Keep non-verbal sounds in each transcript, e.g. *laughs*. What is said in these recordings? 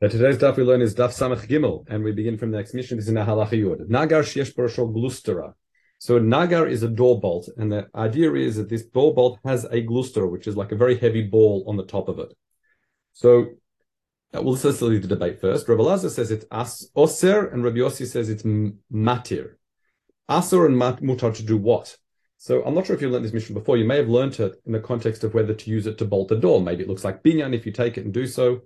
Now today's daf we learn is daf samach gimel, and we begin from the next Mishnah. This is in halacha yud. Nagar sheyesh barashol glustera. So nagar is a door bolt, and the idea is that this door bolt has a gluster, which is like a very heavy ball on the top of it. So uh, well, let's leave the debate first. Rabbi Lazar says it's as oser, and Rabbi Yossi says it's matir. Asur and mutar to do what? So I'm not sure if you learned this Mishnah before. You may have learned it in the context of whether to use it to bolt the door. Maybe it looks like binyan if you take it and do so.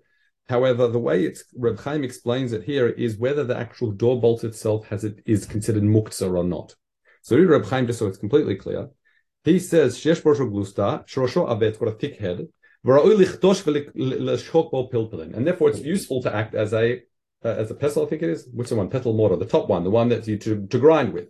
However, the way it's Reb Chaim explains it here is whether the actual door bolt itself has it is considered muktzah or not. So Reb Chaim, just so it's completely clear, he says shesh glusta shrosho avet got a thick head, and therefore it's useful to act as a uh, as a pestle. I think it is. Which one? Petal mortar, the top one, the one that you to, to grind with.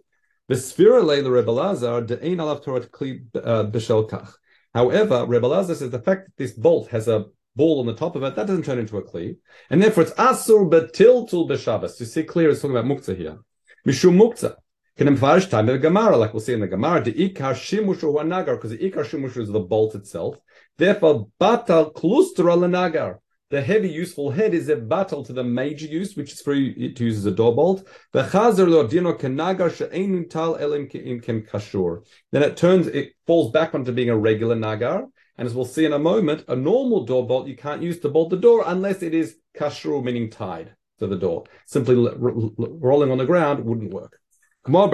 The Sphira leila Rebbe Lazar de alav Torah kli uh, b'shel kach. However, Rebbe Lazar says the fact that this bolt has a ball on the top of it, that doesn't turn into a kli, and therefore it's asur betiltul b'Shabbos. You see clear, it's talking about muktzah here. Mishum muktzah. Can emphasize time the Gemara, like we'll see in the Gemara, the ikar shimushu nagar, because the ikar shimushu is the bolt itself. Therefore, batal klustra nagar the heavy useful head is a battle to the major use, which is for it to use as a door bolt. Then it turns, it falls back onto being a regular nagar. And as we'll see in a moment, a normal door bolt you can't use to bolt the door unless it is kashur, meaning tied to the door. Simply rolling on the ground wouldn't work. Because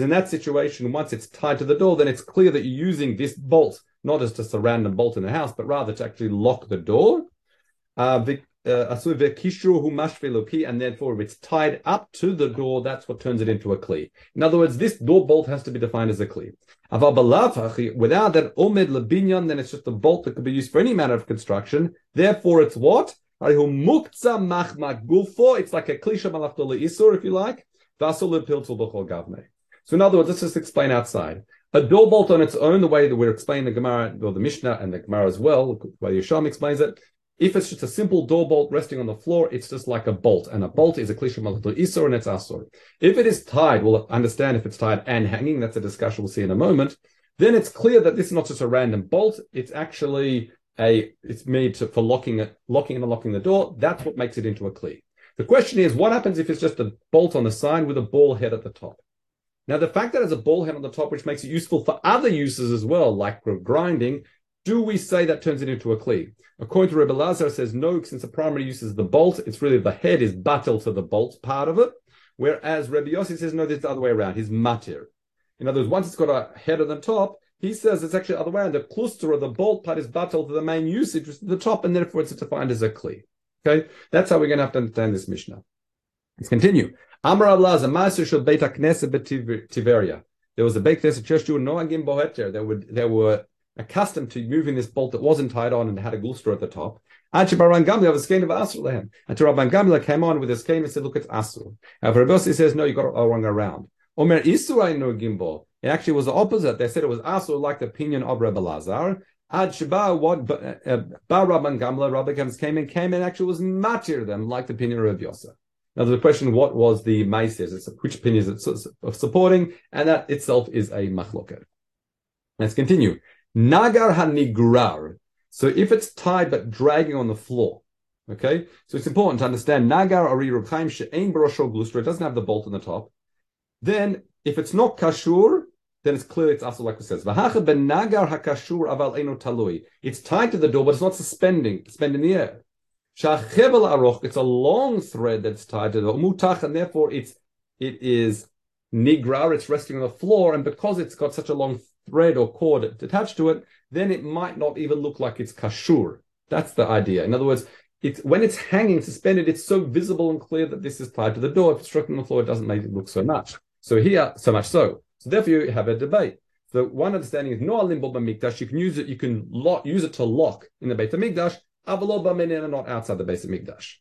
in that situation, once it's tied to the door, then it's clear that you're using this bolt not as just a random bolt in the house, but rather to actually lock the door. Uh Uh, and therefore if it's tied up to the door, that's what turns it into a kli. In other words, this door bolt has to be defined as a kli. Without that omed lebinyan, then it's just a bolt that could be used for any manner of construction. Therefore, it's what? It's like a klisha malachtola isur, if you like. So in other words, let's just explain outside. A door bolt on its own, the way that we're explaining the Gemara or the Mishnah and the Gemara as well, the way Yesham explains it, if it's just a simple door bolt resting on the floor, it's just like a bolt, and a bolt is a klisha malatul isor and it's asor. If it is tied, we'll understand if it's tied and hanging. That's a discussion we'll see in a moment. Then it's clear that this is not just a random bolt; it's actually a it's made to, for locking it, locking and unlocking the door. That's what makes it into a kli. The question is, what happens if it's just a bolt on the side with a ball head at the top? Now, the fact that it has a ball head on the top, which makes it useful for other uses as well, like grinding, do we say that turns it into a kli? According to Rebbe Lazar, says no, since the primary use is the bolt, it's really the head is battle to the bolt part of it. Whereas Rebbe Yossi says no, it's the other way around. He's matir. In other words, once it's got a head on the top, he says it's actually the other way around. The cluster of the bolt part is battle to the main usage, which is the top, and therefore it's defined as a kli. Okay, that's how we're going to have to understand this Mishnah. Let's continue. Amar Ablaza, Master shel Beit HaKnesset Tiveria. There was a Beit Knesset church Jew, Noagim Boheter. They were they were accustomed to moving this bolt that wasn't tied on and had a gluster at the top. And to Rabban Gamliel. And came on with his skein and said, "Look, it's Asur." However, Rabbi says, "No, you got it all wrong around." Omer Isurai no gimbo. It actually was the opposite. They said it was Asur, like the opinion of Rabbi Lazar. Ad Shaba, what uh, uh, Ba Rabban Gamliel, Rabbi came and came and actually was matir them, like the opinion of Rabbi Yosef. Now, the question, what was the Maises? Which opinion is it supporting? And that itself is a machloket. Let's continue. Nagar hanigrar. So if it's tied but dragging on the floor, okay? So it's important to understand Nagar ari Chaim she'ein barosho glustra. It doesn't have the bolt on the top. Then, if it's not kashur, then it's clearly it's also like it says. V'hacha ben nagar hakashur aval eno talui. It's tied to the door, but it's not suspending, suspended in the air. Shachebel aroch, it's a long thread that's tied to the mutach, and therefore it's it is nigrar, it's resting on the floor, and because it's got such a long thread or cord attached to it, then it might not even look like it's kashur. That's the idea. In other words, it's when it's hanging suspended, it's so visible and clear that this is tied to the door. If it's struck on the floor, it doesn't make it look so much. So here, so much so. So therefore, you have a debate. So one understanding is no alimbo mikdash. You can use it. You can use it to lock in the Beit Hamikdash Avalo are not outside the base of Mikdash.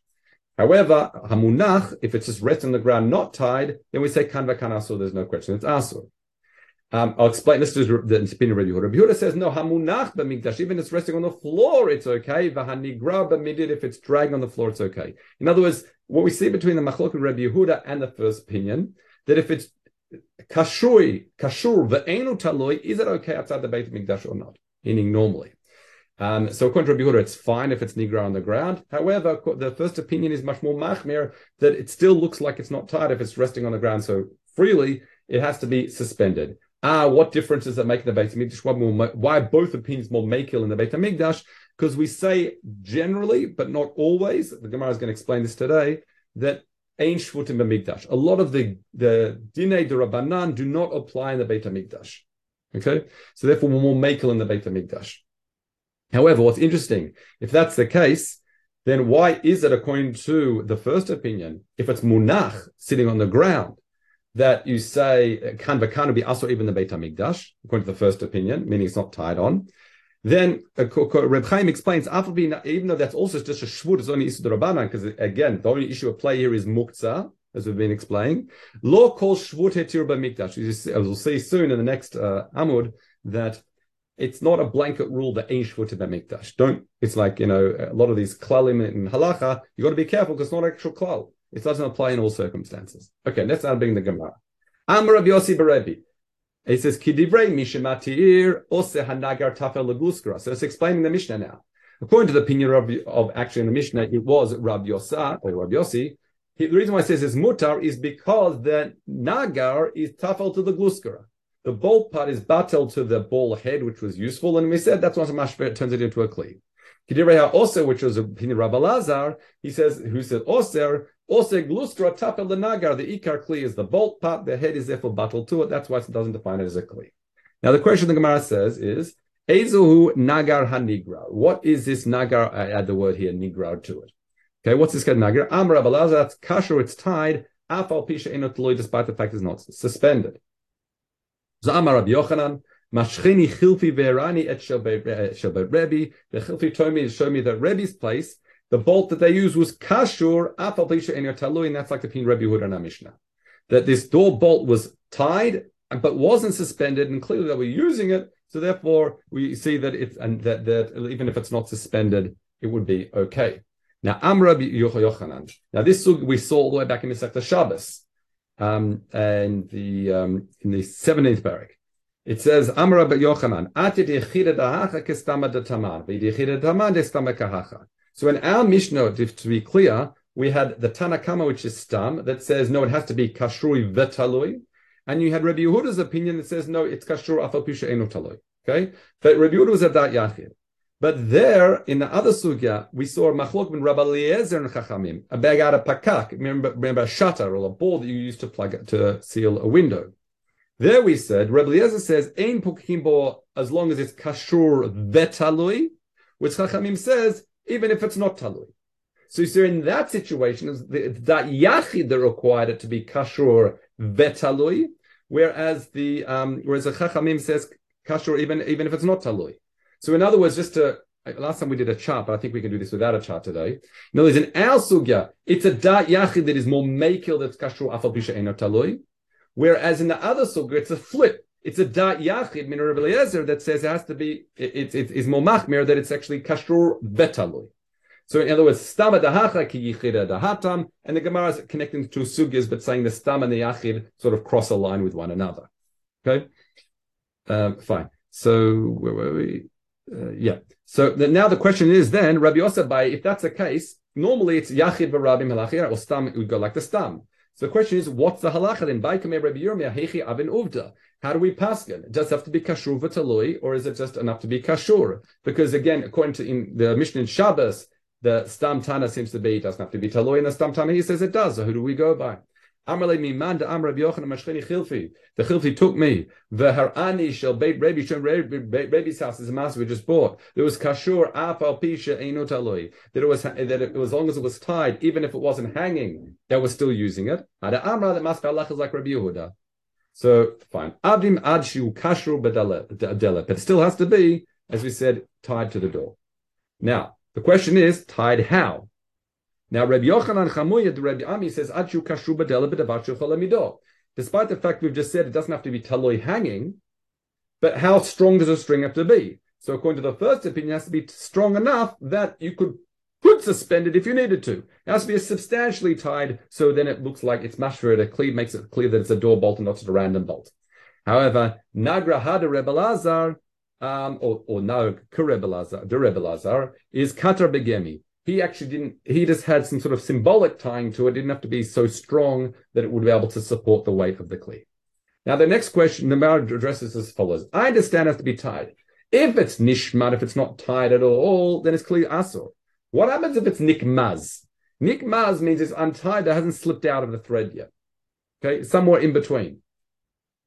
However, Hamunach, if it's just resting on the ground, not tied, then we say kan v'kan so there's no question, it's asur. Um, I'll explain. This is the opinion of Rabbi Yehuda. Rabbi Yehuda says no hamunach b'mikdash. Even if it's resting on the floor, it's okay. V'hanigra b'midid. If it's dragging on the floor, it's okay. In other words, what we see between the machlok and Rabbi Yehuda and the first opinion, that if it's kashui kashur v'enu taloi, is it okay outside the Beit Mikdash or not? Meaning normally. Um, so according to Rabbi Huda, it's fine if it's nigra on the ground. However, the first opinion is much more machmir that it still looks like it's not tied if it's resting on the ground so freely. It has to be suspended. Ah, what difference does that make in the Beit Hamikdash? Why both opinions more makil in the Beit Hamikdash? Because we say generally, but not always. The Gemara is going to explain this today. That ein shvutim b'mikdash. A lot of the the dinei derabanan do not apply in the Beit Hamikdash. Okay, so therefore we're more makil in the Beit Hamikdash. However, what's interesting, if that's the case, then why is it, according to the first opinion, if it's munach sitting on the ground, that you say v'kan be also even the Beit Hamikdash, according to the first opinion, meaning it's not tied on. Then uh, Reb Chaim explains, even though that's also just a shvut, it's only issue rabbanan, because again, the only issue of play here is muktzah, as we've been explaining. Law calls shvut hetir b'mikdash. As we'll see soon in the next uh, amud, that it's not a blanket rule that ain't shvuta b'mikdash. Don't. It's like you know a lot of these klalim in halacha. You got to be careful because it's not actual klal. It doesn't apply in all circumstances. Okay, let's now bring the Gemara. Amr Rabbi Yossi Berebi. It says kidivrei mishematir ose hanagar tafel leguskra. So it's explaining the Mishnah now. According to the opinion of, of actually in the Mishnah, it was Rabbi Yosa uh, or Rabbi Yossi. He, the reason why it says it's mutar is because the nagar is tafel to the gluskara. The bolt part is batel to the ball head, which was useful, and we said that's once a mashver turns it into a kli. Kidireha also, which was a opinion Rabbi Lazar, he says, who said oser, oser glustra tapel the nagar. The ikar kli is the bolt part. The head is therefore batel to it. That's why it doesn't define it as a kli. Now the question the Gemara says is, Ezuhu nagar hanigra. What is this nagar? I add the word here, nigra to it. Okay, what's this kind of nagar? Amr Rabbi Lazar, that's kasher, it's tied. Afal pisha Inot enot despite the fact it's not suspended. Zama Rabbi Yochanan, Mashchini Chilfi Verani et Shabbat eh, Rebbe. The Chilfi told me to show me that Rebbe's place, the bolt that they used was Kashur, Afal Pisha en Talui, and that's like the Pin Rebbe Huda and Mishnah. That this door bolt was tied, but wasn't suspended, and clearly they were using it. So therefore, we see that it's and that, that even if it's not suspended, it would be okay. Now, Amra Yochanan. Now, this we saw all the way back in the Shabbos um, and the um, in the seventeenth parak. It says, Amra Yochanan, So in our Mishnah, if to be clear, we had the Tanakama, which is Stam, that says, no, it has to be Kashrui Vetalui. And you had Rabbi Yehuda's opinion that says, no, it's Kashrur Afal Pisha Enu Talui. Okay? But Rabbi Yehuda was at that Yachid. But there, in the other sugya, we saw machlok ben Rabbi Eliezer and Chachamim, a bag out of pakak. Remember, remember a shutter or a ball that you use to plug to seal a window. There we said, Rabbi Eliezer says, Ein pukimbo as long as it's kashur vetalui, which Chachamim says, even if it's not talui. So you see, in that situation, it's that yachid that required it to be kashur vetalui, whereas the um, whereas the Chachamim says kashur even even if it's not talui. So in other words, just to last time we did a chart, but I think we can do this without a chart today. In other words, in our sugya, it's a da yachid that is more makil that's kashru afal pisha eno talui, whereas in the other sugya, it's a flip. It's a da yachid min Eliezer that says it has to be it, it, it's more machmir that it's actually kashru vetalui. So in other words, stama dahacha ki yichida dahatam, and the Gemara is connecting two sugyas, but saying the stam and the yachid sort of cross a line with one another. Okay, um, fine. So where were we? Uh, yeah. So the, now the question is then, Rabbi by if that's the case, normally it's Yachid v'Rabim halachir, or Stam, it would go like the Stam. So the question is, what's the halacha then? Rabbi Yirmiyah, Hechi Avin. How do we pass it? Does it have to be kashur v'talui, or is it just enough to be kashur? Because again, according to in the Mishnah in Shabbos, the Stam Tana seems to be, it doesn't have to be talui, and the Stam Tana he says it does. So who do we go by? Amrle mi Yochanan Chilfi. The Chilfi took me. The Harani shall Beit Rebbe Shem Rebbe's house is a master we just bought. There was Kashur Afal Pisha Eino Taloi. That it was that it, as long as it was tied, even if it wasn't hanging, they were still using it. Ada Amra that is like Rabbi Yehuda. So fine. Abdim Adshu Kashur Bedele. But it still has to be, as we said, tied to the door. Now, the question is, tied how? Now, Rabbi Yochanan Chamuya, the Rabbi Ami says, Achu kashu badela Despite the fact we've just said it doesn't have to be taloi hanging, but how strong does a string have to be? So according to the first opinion, it has to be strong enough that you could could suspend it if you needed to. It has to be substantially tied, so then it looks like it's mashra. It clear, makes it clear that it's a door bolt and not just a random bolt. However, Nagra Hada Rebelazar um, or, or no, Kurebelazar, the Rebelazar, is Katar Begemi. He actually didn't, he just had some sort of symbolic tying to it, didn't have to be so strong that it would be able to support the weight of the Kli. Now, the next question, the Gemara addresses as follows. I understand it has to be tied. If it's nishmat, if it's not tied at all, then it's clear asur. What happens if it's nikmaz? Nikmaz means it's untied, it hasn't slipped out of the thread yet. Okay, somewhere in between.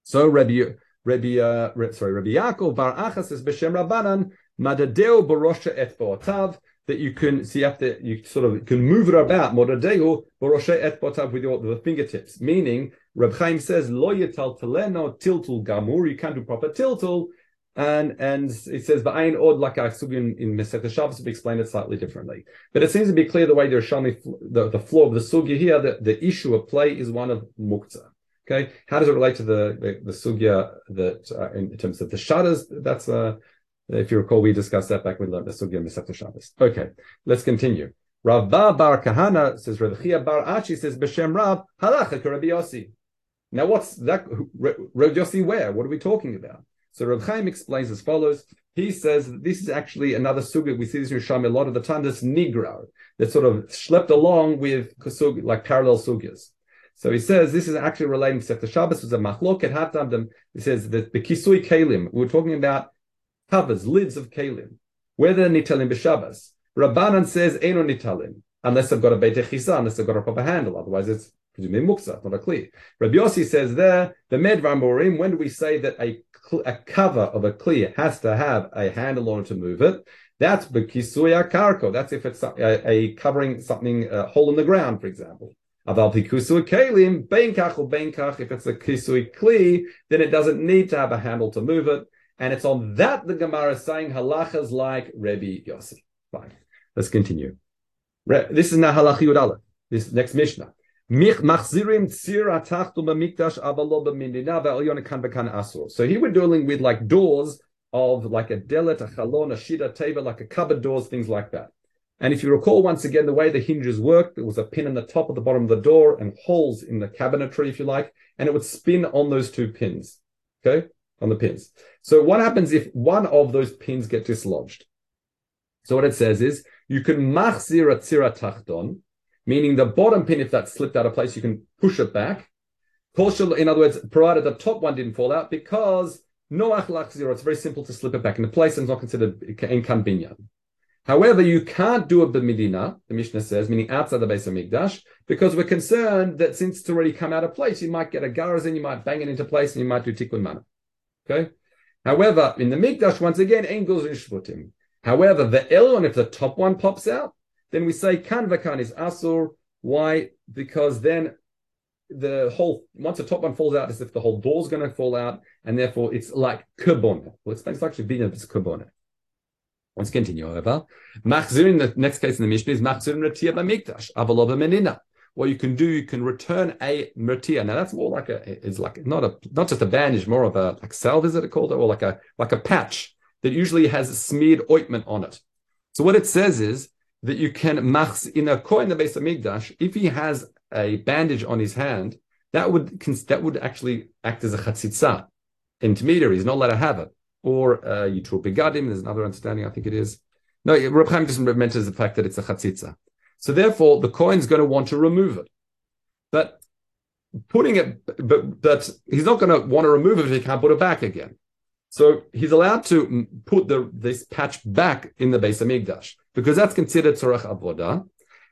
So Rabbi, Rabbi, uh, sorry, Rabbi Yaakov Bar Achas says B'Shem Rabbanan Madadeo Barosha Et Bo'otav that you can see after you sort of can move it about Et with your the fingertips. Meaning, Reb Chaim says Lo Yital Teleno Tiltul Gamur. You can't do proper tiltul. And and it says Ba'ain Od I in, Masechet Shabbos we explained it slightly differently. But it seems to be clear the way they're showing the, the floor of the sugya here that the issue of play is one of muktzah. Okay, how does it relate to the the, the sugya that uh, in, terms of the shutters? That's uh, if you recall, we discussed that back when we learned the sugya Masechet Shabbos. Okay, let's continue. Rav Bar Kahana says Rav Bar Achi says B'Shem Rav Halacha Rabbi Yossi. Now, what's that? Rabbi Yossi where? What are we talking about? So Rav Chaim explains as follows. He says that this is actually another sugya. We see this in Shami a lot of the time. This nigrar that sort of schlepped along with kusug, like parallel sugyas. So he says this is actually relating to the Shabbos was a machlok at hatamdim. He says that the kisui kalim. We are talking about covers, lids of kalim. Whether nitalim b'Shabbos. Rabbanan says eno nitalim unless I've got a beit unless I've got a proper handle. Otherwise, it's presumably muksa, not a kli. Rabbi Yossi says there the medvar. When do we say that a a cover of a kli has to have a handle on it to move it. That's bekisuya karko. That's if it's a, a covering something a hole in the ground, for example. Aval pikusui kelim beinkach or beinkach. If it's a kisui kli, then it doesn't need to have a handle to move it. And it's on that the Gemara is saying halachas like Rebbe Yossi. Fine. Let's continue. This is now halachi Yudala. This next Mishnah. So he were dealing with like doors of like a delet, a chalon, a shida, teva, like a cupboard doors, things like that. And if you recall once again the way the hinges worked, there was a pin in the top of the bottom of the door and holes in the cabinetry, if you like, and it would spin on those two pins. Okay, on the pins. So what happens if one of those pins get dislodged? So what it says is you can machzir a tzira tachton, meaning the bottom pin, if that slipped out of place, you can push it back. In other words, provided the top one didn't fall out, because noach lachzir, it's very simple to slip it back into place and it's not considered inkan binyan. However, you can't do it b'medina, the Mishnah says, meaning outside the base of Mikdash, because we're concerned that since it's already come out of place, you might get a garazin, you might bang it into place, and you might do tikkun mana. Okay? However, in the Mikdash, once again, angles and shvutim. However, the Elon, if the top one pops out, then we say kan vakan is asur. Why? Because then the whole once the top one falls out, as if the whole door's going to fall out, and therefore it's like kubona. Well, it's, it's actually being it's kubona. Let's continue. However, machzirin. The next case in the Mishnah is machzirin ratia b'mikdash avalova menina. What you can do, you can return a mertia. Now that's more like a, it's like not a, not just a bandage, more of a like salve, is it called, or like a like a patch that usually has smeared ointment on it. So what it says is that you can machs in a coin the base of Migdash, if he has a bandage on his hand, that would that would actually act as a chatzitza intermediary. He's not allowed to have it. Or uh, yitur begadim. There's another understanding. I think it is. No, Reb Chaim just mentions the fact that it's a chatzitza. So therefore, the kohen's going to want to remove it. But putting it, but that he's not going to want to remove it if he can't put it back again. So he's allowed to put the, this patch back in the base of Migdash because that's considered tzorach avoda.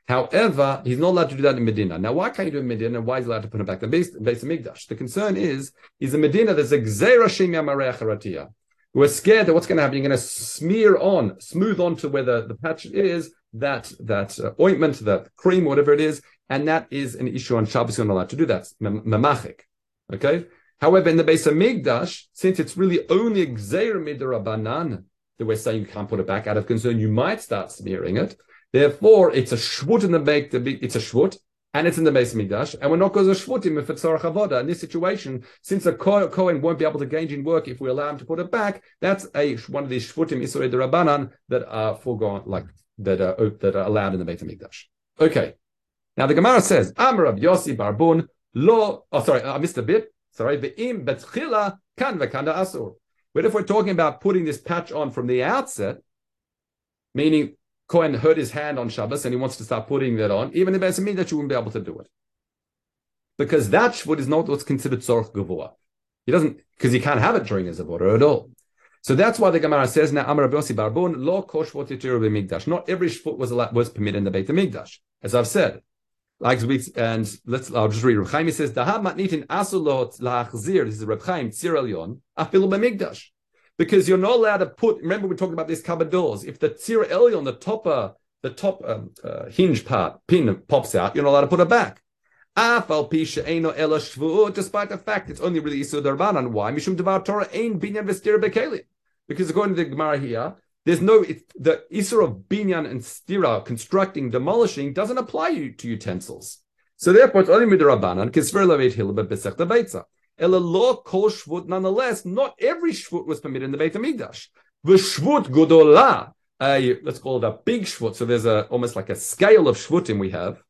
However, he's not allowed to do that in Medina. Now, why can't you do it in Medina? Why is he allowed to put it back in the base, base of Migdash? The concern is, is in Medina, there's a gzeira shimya We're scared that what's going to happen, you're going to smear on, smooth onto where the, the patch is, that that uh, ointment, that cream, whatever it is, and that is an issue on Shabbos. You're not allowed to do that. Memachik. Okay? However, in the base of Migdash, since it's really only Gzeir Midrabanan that we're saying you can't put it back out of concern, you might start smearing it. Therefore, it's a shvut in the make it's a shvut, and it's in the base of Migdash, and we're not going to shvutim if it's Avoda. In this situation, since a Kohen won't be able to engage in work if we allow him to put it back, that's a one of these shvutim Isurei Rabbanan that are foregone, like that are uh, that are allowed in the Beit Migdash. Okay. Now the Gemara says, Amar of Yossi Barbun, lo, oh sorry, uh, I missed a bit. Sorry, ve'im betchila kan v'kanda asur. But if we're talking about putting this patch on from the outset, meaning Cohen hurt his hand on Shabbos and he wants to start putting that on, even if it doesn't mean that you wouldn't be able to do it. Because that shvut is not what's considered tzorch gavua. He doesn't, because he can't have it during his avodah at all. So that's why the Gemara says now, Amar Rabbi Barbun, lo kosh migdash. Not every shvut was allowed, was permitted in the Beit Hamikdash, as I've said. Like we and let's I'll just read. Reb Chaim says, "Daha matnitin asulot lahachzir." This is Reb Chaim Tzir Elyon afilu b'migdash, because you're not allowed to put. Remember, we talked about these cupboard doors. If the Tzir Elyon, the top, uh, the top um, uh, hinge part pin pops out, you're not allowed to put it back. Despite the fact it's only really Isur Darbanan. Why? Mishum Devar Torah ain't binyan v'stir bekelim. Because according to the Gemara here, there's no the Isur of binyan and stira, constructing, demolishing, doesn't apply to utensils. So therefore, it's only midrabanan. Kisver levet hilba besech beitza. Ela kol shvut. Nonetheless, not every shvut was permitted in the Beit Hamikdash. The shvut godola. let's call it a big shvut. So there's a almost like a scale of shvutim we have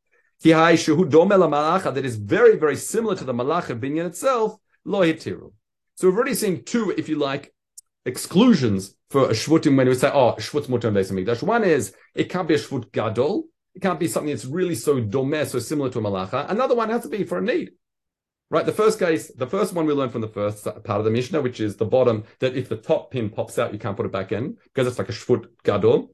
that is very, very similar to the malach of binyan itself, lo hitiru. So we've already seen two, if you like, exclusions for a shvutim when we say, oh, shvut's mutar mikdash. One is it can't be a shvut gadol. It can't be something that's really so domeh, so similar to a malacha. Another one has to be for a need. Right, the first case, the first one we learned from the first part of the Mishnah, which is the bottom, that if the top pin pops out, you can't put it back in because it's like a shvut gadol.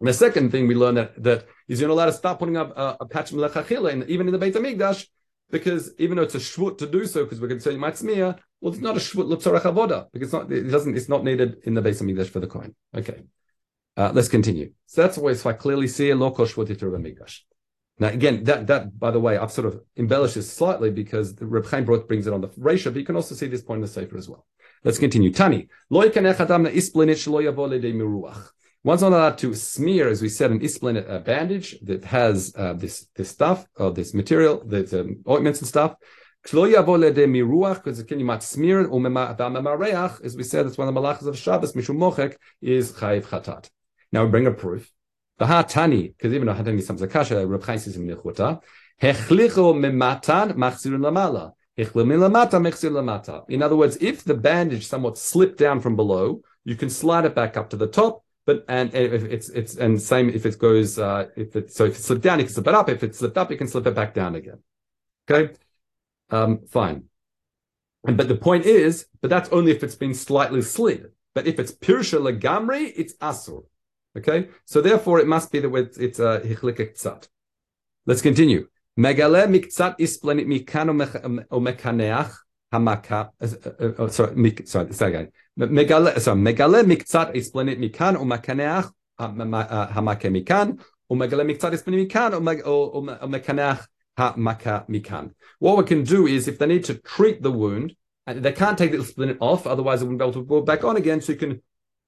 And the second thing we learn that, that is you're not allowed to start putting up a, a patch melechachila, and even in the Beit Hamikdash, because even though it's a shvut to do so, because we're say mitzmiya, well, it's not a shvut l'tzorach avoda because it's not it doesn't it's not needed in the Beit Hamikdash for the coin. Okay, uh, let's continue. So that's why I clearly see a local shvut Hamikdash. Now again, that that by the way, I've sort of embellished this slightly because the Reb Chaim brings it on the Resha, but you can also see this point in the Sefer as well. Let's continue. Tani, lo yikanech na isplinit shelo yavo miruach. One's not allowed to smear, as we said, an isplin a bandage that has uh, this this stuff or uh, this material, the um, ointments and stuff. Because you might smear it, as we said, it's one of the malachas of Shabbos, mishum mochek, is chayiv chatat. Now we bring a proof. The hatani, because even though hatani comes a kasha, Reb Chaim says in Milchuta, hechlicho mematan machzirun lamala. In other words, if the bandage somewhat slipped down from below, you can slide it back up to the top but and if it's it's and same if it goes uh, if it so if it slipped down you can slip it up. If it slipped up, you can slip it back down again. Okay, um, fine. And but the point is, but that's only if it's been slightly slid. But if it's pirsha legamri, it's asur. Okay, so therefore it must be that it's it's a uh, Let's continue. Megale miktzat isplenit mikan o mekaneach Hamaka, uh, uh, uh, oh, sorry, sorry, sorry again. Megale, sorry, megale miktzat esplanet mikan umakaneach hamaka mikan umegale miktzat esplanet mikan umakaneach hamaka mikan. What we can do is if they need to treat the wound, and they can't take the splint off, otherwise it wouldn't be able to go back on again. So you can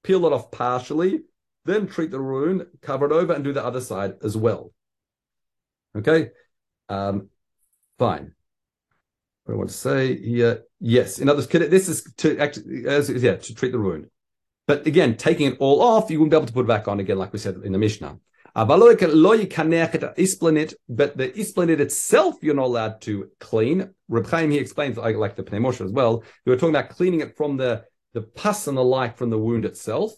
peel it off partially, then treat the wound, cover it over, and do the other side as well. Okay, um, fine. What I want to say here, yes. In other words, this is to actually, as, yeah, to treat the wound. But again, taking it all off, you won't be able to put it back on again, like we said in the Mishnah. But the isplinit itself, you're not allowed to clean. Reb Chaim he explains, like, like the Pnei Moshe as well. We were talking about cleaning it from the the pus and the like from the wound itself.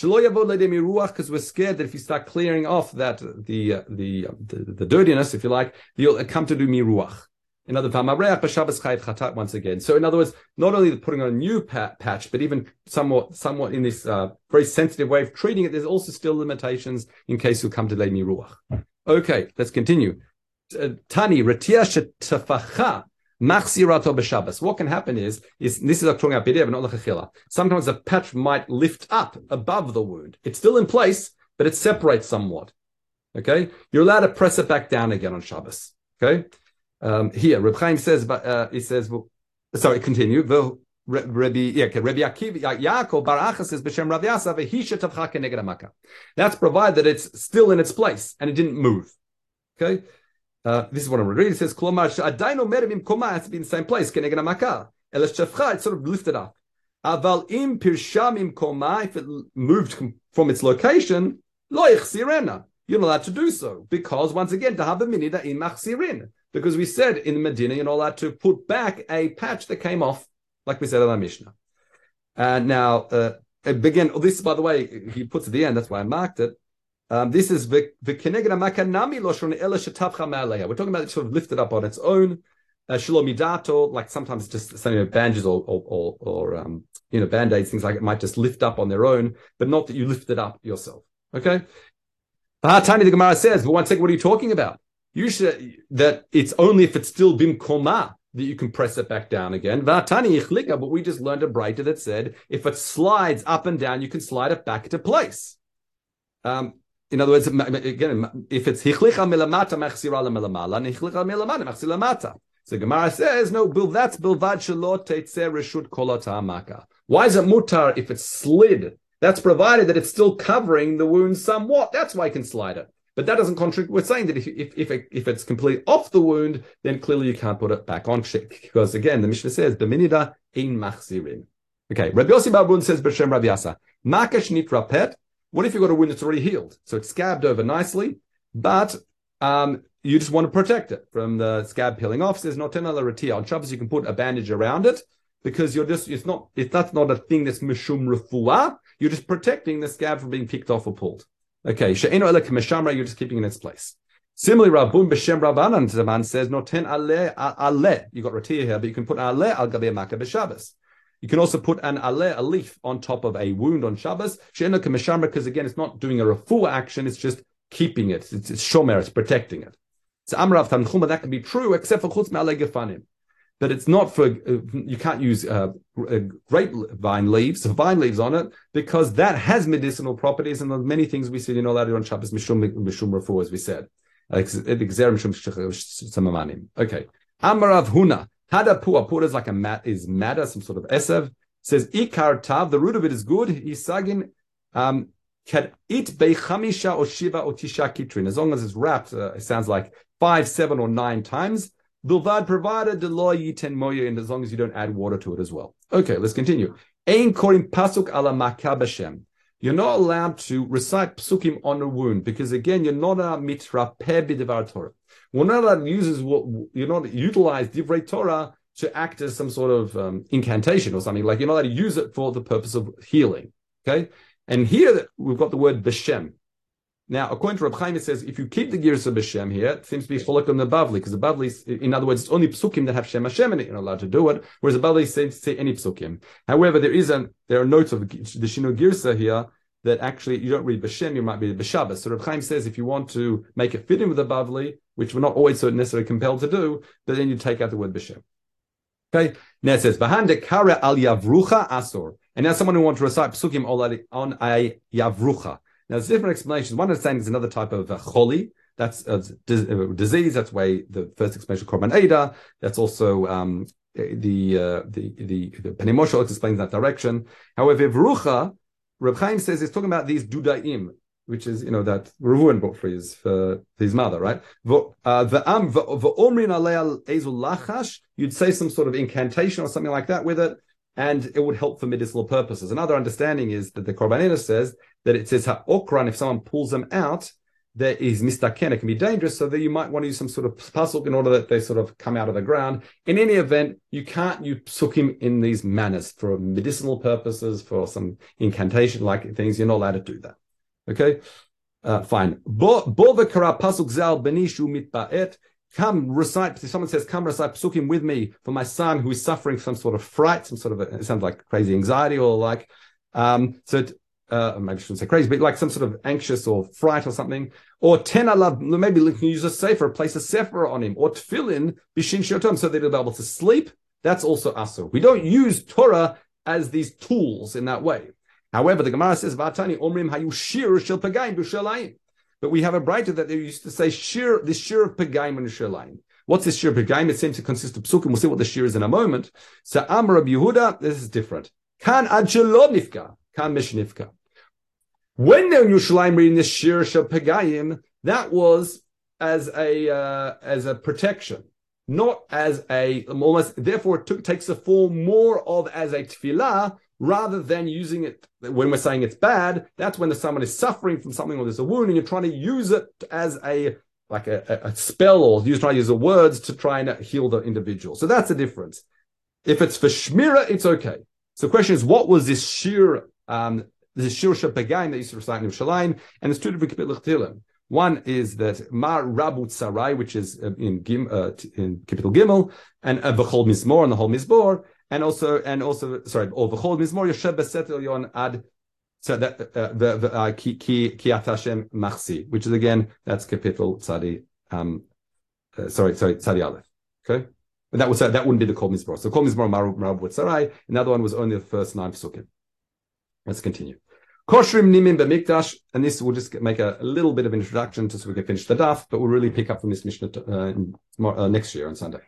Because we're scared that if you start clearing off that the uh, the, the, the dirtiness, if you like, you'll come to do miruach. In other words, once again. So in other words, not only putting on a new patch, but even somewhat, somewhat in this uh, very sensitive way of treating it, there's also still limitations in case you come to Leini Ruach. Okay, let's continue. Uh, Tani. What can happen is, is this is talking about b'dev, not lechachila. Sometimes the patch might lift up above the wound. It's still in place, but it separates somewhat. Okay, you're allowed to press it back down again on Shabbos. Okay, um, here, Reb Chaim says, but uh, he says, well, sorry, continue. Rabbi, yeah, Rabbi Akiva, Yaakov Baracha says, B'Shem Rav Yasa, v'hisha tavcha keneged That's provided that it's still in its place and it didn't move. Okay? Uh, this is what I'm reading. It says, Klomar, Adaino merim koma has to be in the same place, keneged hamaka. Elas shafcha, it's sort of lifted up. Aval im pirsham im koma, if it moved from its location, lo sirena. You're not allowed to do so because once again, to have a minida in machsirin because we said in Medina you're not allowed to put back a patch that came off, like we said in our Mishnah. And now, uh, again, this, by the way, he puts at the end, that's why I marked it. Um, this is the We're talking about it sort of lifted up on its own. Uh, shalomidato, like sometimes just something of bandages or, or, or, or um, you know, band-aids, things like it might just lift up on their own, but not that you lift it up yourself. Okay. Tiny the Gemara says, but one second, what are you talking about? You should, that it's only if it's still bim koma that you can press it back down again. But we just learned a brighter that said if it slides up and down, you can slide it back to place. Um, in other words, again, if it's hichlicha milamata machzira milamala, hichlicha milamata. So Gemara says, no, that's bilvad shalot teitzer reshut kolata Why is it mutar if it's slid? That's provided that it's still covering the wound somewhat. That's why you can slide it. But that doesn't contradict. We're saying that if if if, it, if it's completely off the wound, then clearly you can't put it back on because again the Mishnah says b'minida in machzirin. Okay, Rabbi Yossi Barabun says b'shem Rabbi Yasa makash nitrapet. What if you've got a wound that's already healed, so it's scabbed over nicely, but um, you just want to protect it from the scab peeling off. Says not ratia on Shabbos you can put a bandage around it because you're just it's not if that's not a thing that's mishum refuah. You're just protecting the scab from being picked off or pulled. Okay, she'eno ele k'meshamra, you're just keeping in its place. Similarly, Rabun b'shem Rabbanan the man says no ten ale ale. You got ratia here, but you can put ale al gabe makkah b'Shabbos. You can also put an ale, a leaf, on top of a wound on Shabbos. She'eno k'meshamra, because again, it's not doing a refu action; it's just keeping it. It's, it's shomer, it's protecting it. So Amrav Tanchuma, that can be true, except for chutz me'ale gefanim that it's not for uh, you can't use uh, uh, grapevine leaves, or *laughs* vine leaves on it, because that has medicinal properties, and many things we see you're not allowed to on Shabbos mishum mishum refu, as we said. Okay, Amarav Huna Hada Pua is like a mat is matter, some sort of esev. Says Ikar Tav, the root of it is good. Isagin um, can eat beichamisha or shiva or tisha kitrin as long as it's wrapped. Uh, it sounds like five, seven, or nine times. Bilvad provided the law yiten moya, and as long as you don't add water to it as well. Okay, let's continue. Ein korim pasuk ala makabashem. You're not allowed to recite psukim on a wound because again, you're not a mitra b'devar Torah. We're not allowed to use what you're not utilize divrei Torah to act as some sort of um, incantation or something. Like you're not allowed to use it for the purpose of healing. Okay, and here we've got the word b'shem. Now, according to Reb Chaim, it says if you keep the gears of Hashem here, it seems to be cholak on the Bavli, because the Bavli, in other words, it's only psukim that have Shem Hashem in it, you're not allowed to do it, whereas the Bavli says say any psukim. However, there is a, there are notes of the Shino Girsa here that actually you don't read B'Shem, you might read B'Shabbos. So Reb Chaim says if you want to make it fit in with the Bavli, which we're not always so necessarily compelled to do, but then you take out the word B'Shem. Okay, now it says, Vahande Kara al yavrucha asor. And now someone who wants to recite psukim on a yavrucha. Now, there's different explanations. One understanding is another type of uh, choli. That's a uh, disease. That's why the first explanation Korban HaEdah. That's also um, the uh, the the, the explains that direction. However, Vrucha, Reb Chaim says he's talking about these dudaim, which is you know that Reuven bought for his for his mother, right? Uh, you'd say some sort of incantation or something like that with it, and it would help for medicinal purposes. Another understanding is that the Korban says that it says ha'okran, if someone pulls them out, there is mistaken, it can be dangerous, so that you might want to use some sort of pasuk in order that they sort of come out of the ground. In any event, you can't you use psukim in these manners for medicinal purposes, for some incantation like things. You're not allowed to do that. Okay, uh, fine. Come recite. If someone says, "Come recite psukim with me for my son who is suffering some sort of fright, some sort of a, it sounds like crazy anxiety or like." Um, so uh, maybe I shouldn't say crazy, but like some sort of anxious or fright or something. Or ten alav, maybe you can use a sefer, place a sefer on him, or tefillin bishin shotom, so that he'll be able to sleep. That's also asur. We don't use Torah as these tools in that way. However, the Gemara says, "Vatani omrim hayu shir shel pagayim b'shalayim." But we have a brighter that they used to say shir, the shir of pagayim and. What's this shir of pagayim? It seems to consist of psukim. We'll see what the shir is in a moment. So Amar Yehuda, this is different. Kan ad nifka, kan mishnifka. When they're in Yerushalayim reading the Shir Shel Pegayim, that was as a uh, as a protection, not as a almost. Therefore, it took, takes the form more of as a tefillah rather than using it when we're saying it's bad. That's when someone is suffering from something or there's a wound, and you're trying to use it as a like a, a spell or use try to use the words to try and heal the individual. So that's the difference. If it's for shmira, it's okay. So the question is, what was this sheer, um, this sheer shapagain that used to recite in Yerushalayim? And it's two different kapitel One is that Mar Rabu Tsarai, which is uh, in Gim, uh, in capital Gimel, and uh, V'chol Mizmor, and the whole Mizmor, and also, and also, sorry, or V'chol Mizmor Yoshev Beset Yon Ad so that uh, the the uh, ki ki Hashem machsi, which is again that's capital tzadi. Um, uh, sorry, sorry, tzadi aleph. Okay, but that was uh, that wouldn't be the kol mizmor. So kol mizmor with sarai. Another one was only the first nine psukim. Let's continue. Koshrim nimim b'mikdash, and this will just make a, a, little bit of introduction to so we can finish the daf, but we'll really pick up from this mishnah uh, uh, next year on Sunday.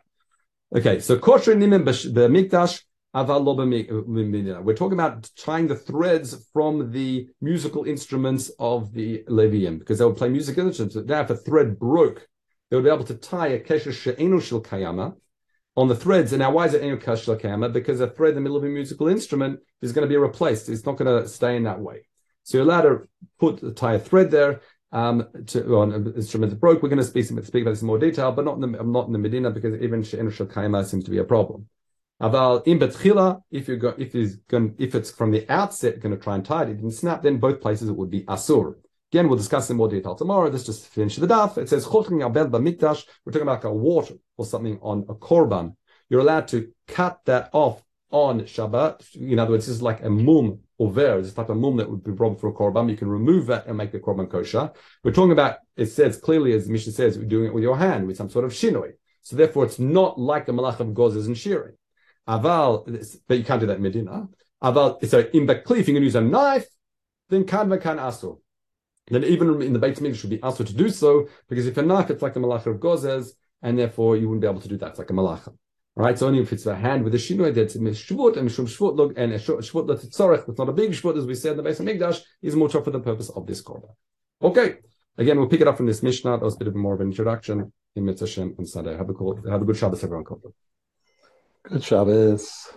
Okay, so koshrim nimim b'mikdash. We're talking about tying the threads from the musical instruments of the Levium because they would play musical instruments. Now, if a thread broke, they would be able to tie a kesher she'enu shel kayama on the threads. And now, why is it enu kesher shel? Because a thread in the middle of a musical instrument is going to be replaced. It's not going to stay in that way. So you're allowed to put tie a thread there um, to, on an instrument that broke. We're going to speak, speak about this in more detail, but not in the, not in the Medina because even she'enu shel kayama seems to be a problem. Aval in betchila, if you go, if it's going, if it's from the outset going to try and tie it, it can snap. Then both places it would be asur. Again, we'll discuss in more detail tomorrow. Let's just finish the daf. It says. We're talking about a water or something on a korban. You're allowed to cut that off on Shabbat. In other words, this is like a mum over. It's type of mum that would be brought for a korban. You can remove that and make the korban kosher. We're talking about. It says clearly, as the Mishnah says, we're doing it with your hand with some sort of shinoi. So therefore, it's not like the malach of gozes and shearing. Aval, but you can't do that in Medina. Aval, so in Bakli, if you can use a knife, then kan can aso. Then even in the Beit Midrash should be asked to do so, because if a knife, it's like the malach of gozes, and therefore you wouldn't be able to do that. It's like a malacha. Right, so only if it's a hand with a shinoi that's a shvut and shum shvut look and a shvut that's tzorech, that's not a big shvut as we said in the base of Mikdash, is more for the purpose of this korban. Okay, again we'll pick it up from this Mishnah. That was a bit of more of an introduction in Mitzvah on Sunday. Have a cool, have a good Shabbos, everyone. Good Shabbos.